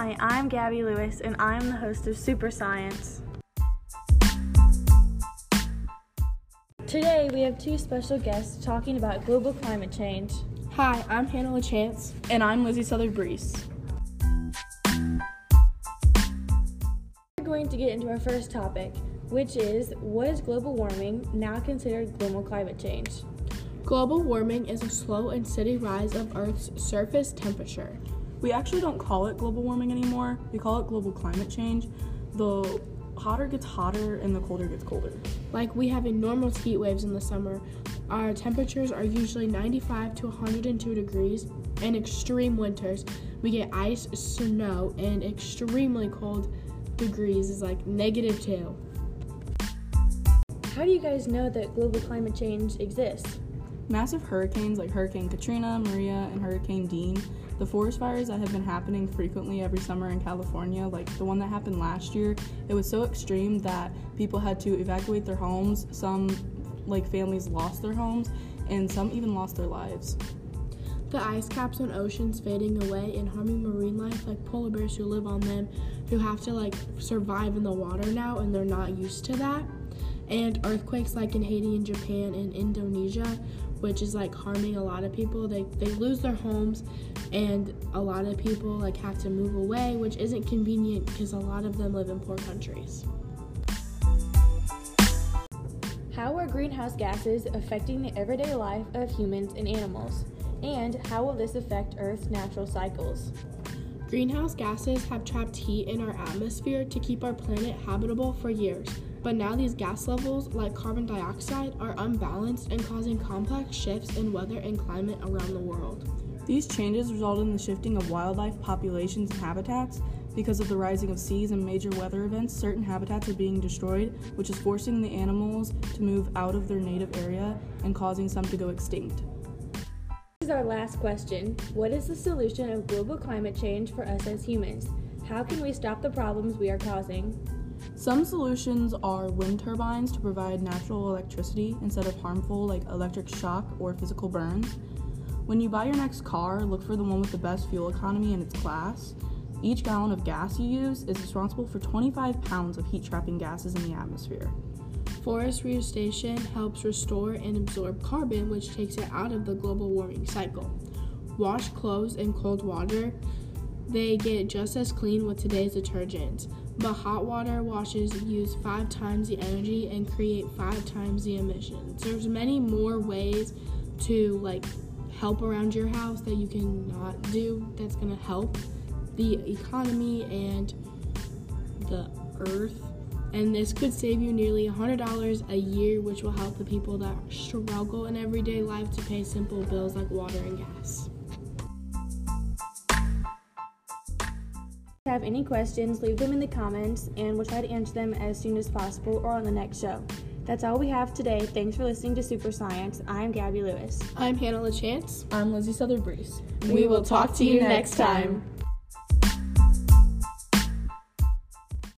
Hi, I'm Gabby Lewis, and I'm the host of Super Science. Today, we have two special guests talking about global climate change. Hi, I'm Hannah LaChance. And I'm Lizzie Southern Brees. We're going to get into our first topic, which is what is global warming, now considered global climate change? Global warming is a slow and steady rise of Earth's surface temperature. We actually don't call it global warming anymore. We call it global climate change. The hotter gets hotter and the colder gets colder. Like we have enormous heat waves in the summer. Our temperatures are usually 95 to 102 degrees. In extreme winters, we get ice, snow, and extremely cold degrees is like negative 2. How do you guys know that global climate change exists? Massive hurricanes like Hurricane Katrina, Maria, and Hurricane Dean, the forest fires that have been happening frequently every summer in California, like the one that happened last year, it was so extreme that people had to evacuate their homes. Some like families lost their homes and some even lost their lives. The ice caps on oceans fading away and harming marine life, like polar bears who live on them, who have to like survive in the water now and they're not used to that. And earthquakes like in Haiti and Japan and Indonesia, which is like harming a lot of people. They they lose their homes and a lot of people like have to move away, which isn't convenient because a lot of them live in poor countries. How are greenhouse gases affecting the everyday life of humans and animals? And how will this affect Earth's natural cycles? Greenhouse gases have trapped heat in our atmosphere to keep our planet habitable for years. But now these gas levels, like carbon dioxide, are unbalanced and causing complex shifts in weather and climate around the world. These changes result in the shifting of wildlife populations and habitats. Because of the rising of seas and major weather events, certain habitats are being destroyed, which is forcing the animals to move out of their native area and causing some to go extinct. This is our last question. What is the solution of global climate change for us as humans? How can we stop the problems we are causing? Some solutions are wind turbines to provide natural electricity instead of harmful like electric shock or physical burns. When you buy your next car, look for the one with the best fuel economy in its class. Each gallon of gas you use is responsible for 25 pounds of heat trapping gases in the atmosphere. Forest reforestation helps restore and absorb carbon, which takes it out of the global warming cycle. Wash clothes in cold water. They get just as clean with today's detergents, but hot water washes use five times the energy and create five times the emissions. There's many more ways to like help around your house that you can not do that's to help the economy and the earth. And this could save you nearly $100 a year, which will help the people that struggle in everyday life to pay simple bills like water and gas. Have any questions, leave them in the comments and we'll try to answer them as soon as possible or on the next show. That's all we have today. Thanks for listening to Super Science. I'm Gabby Lewis. I'm Hannah LaChance. I'm Lizzie Southern Brees. We will talk to you next time.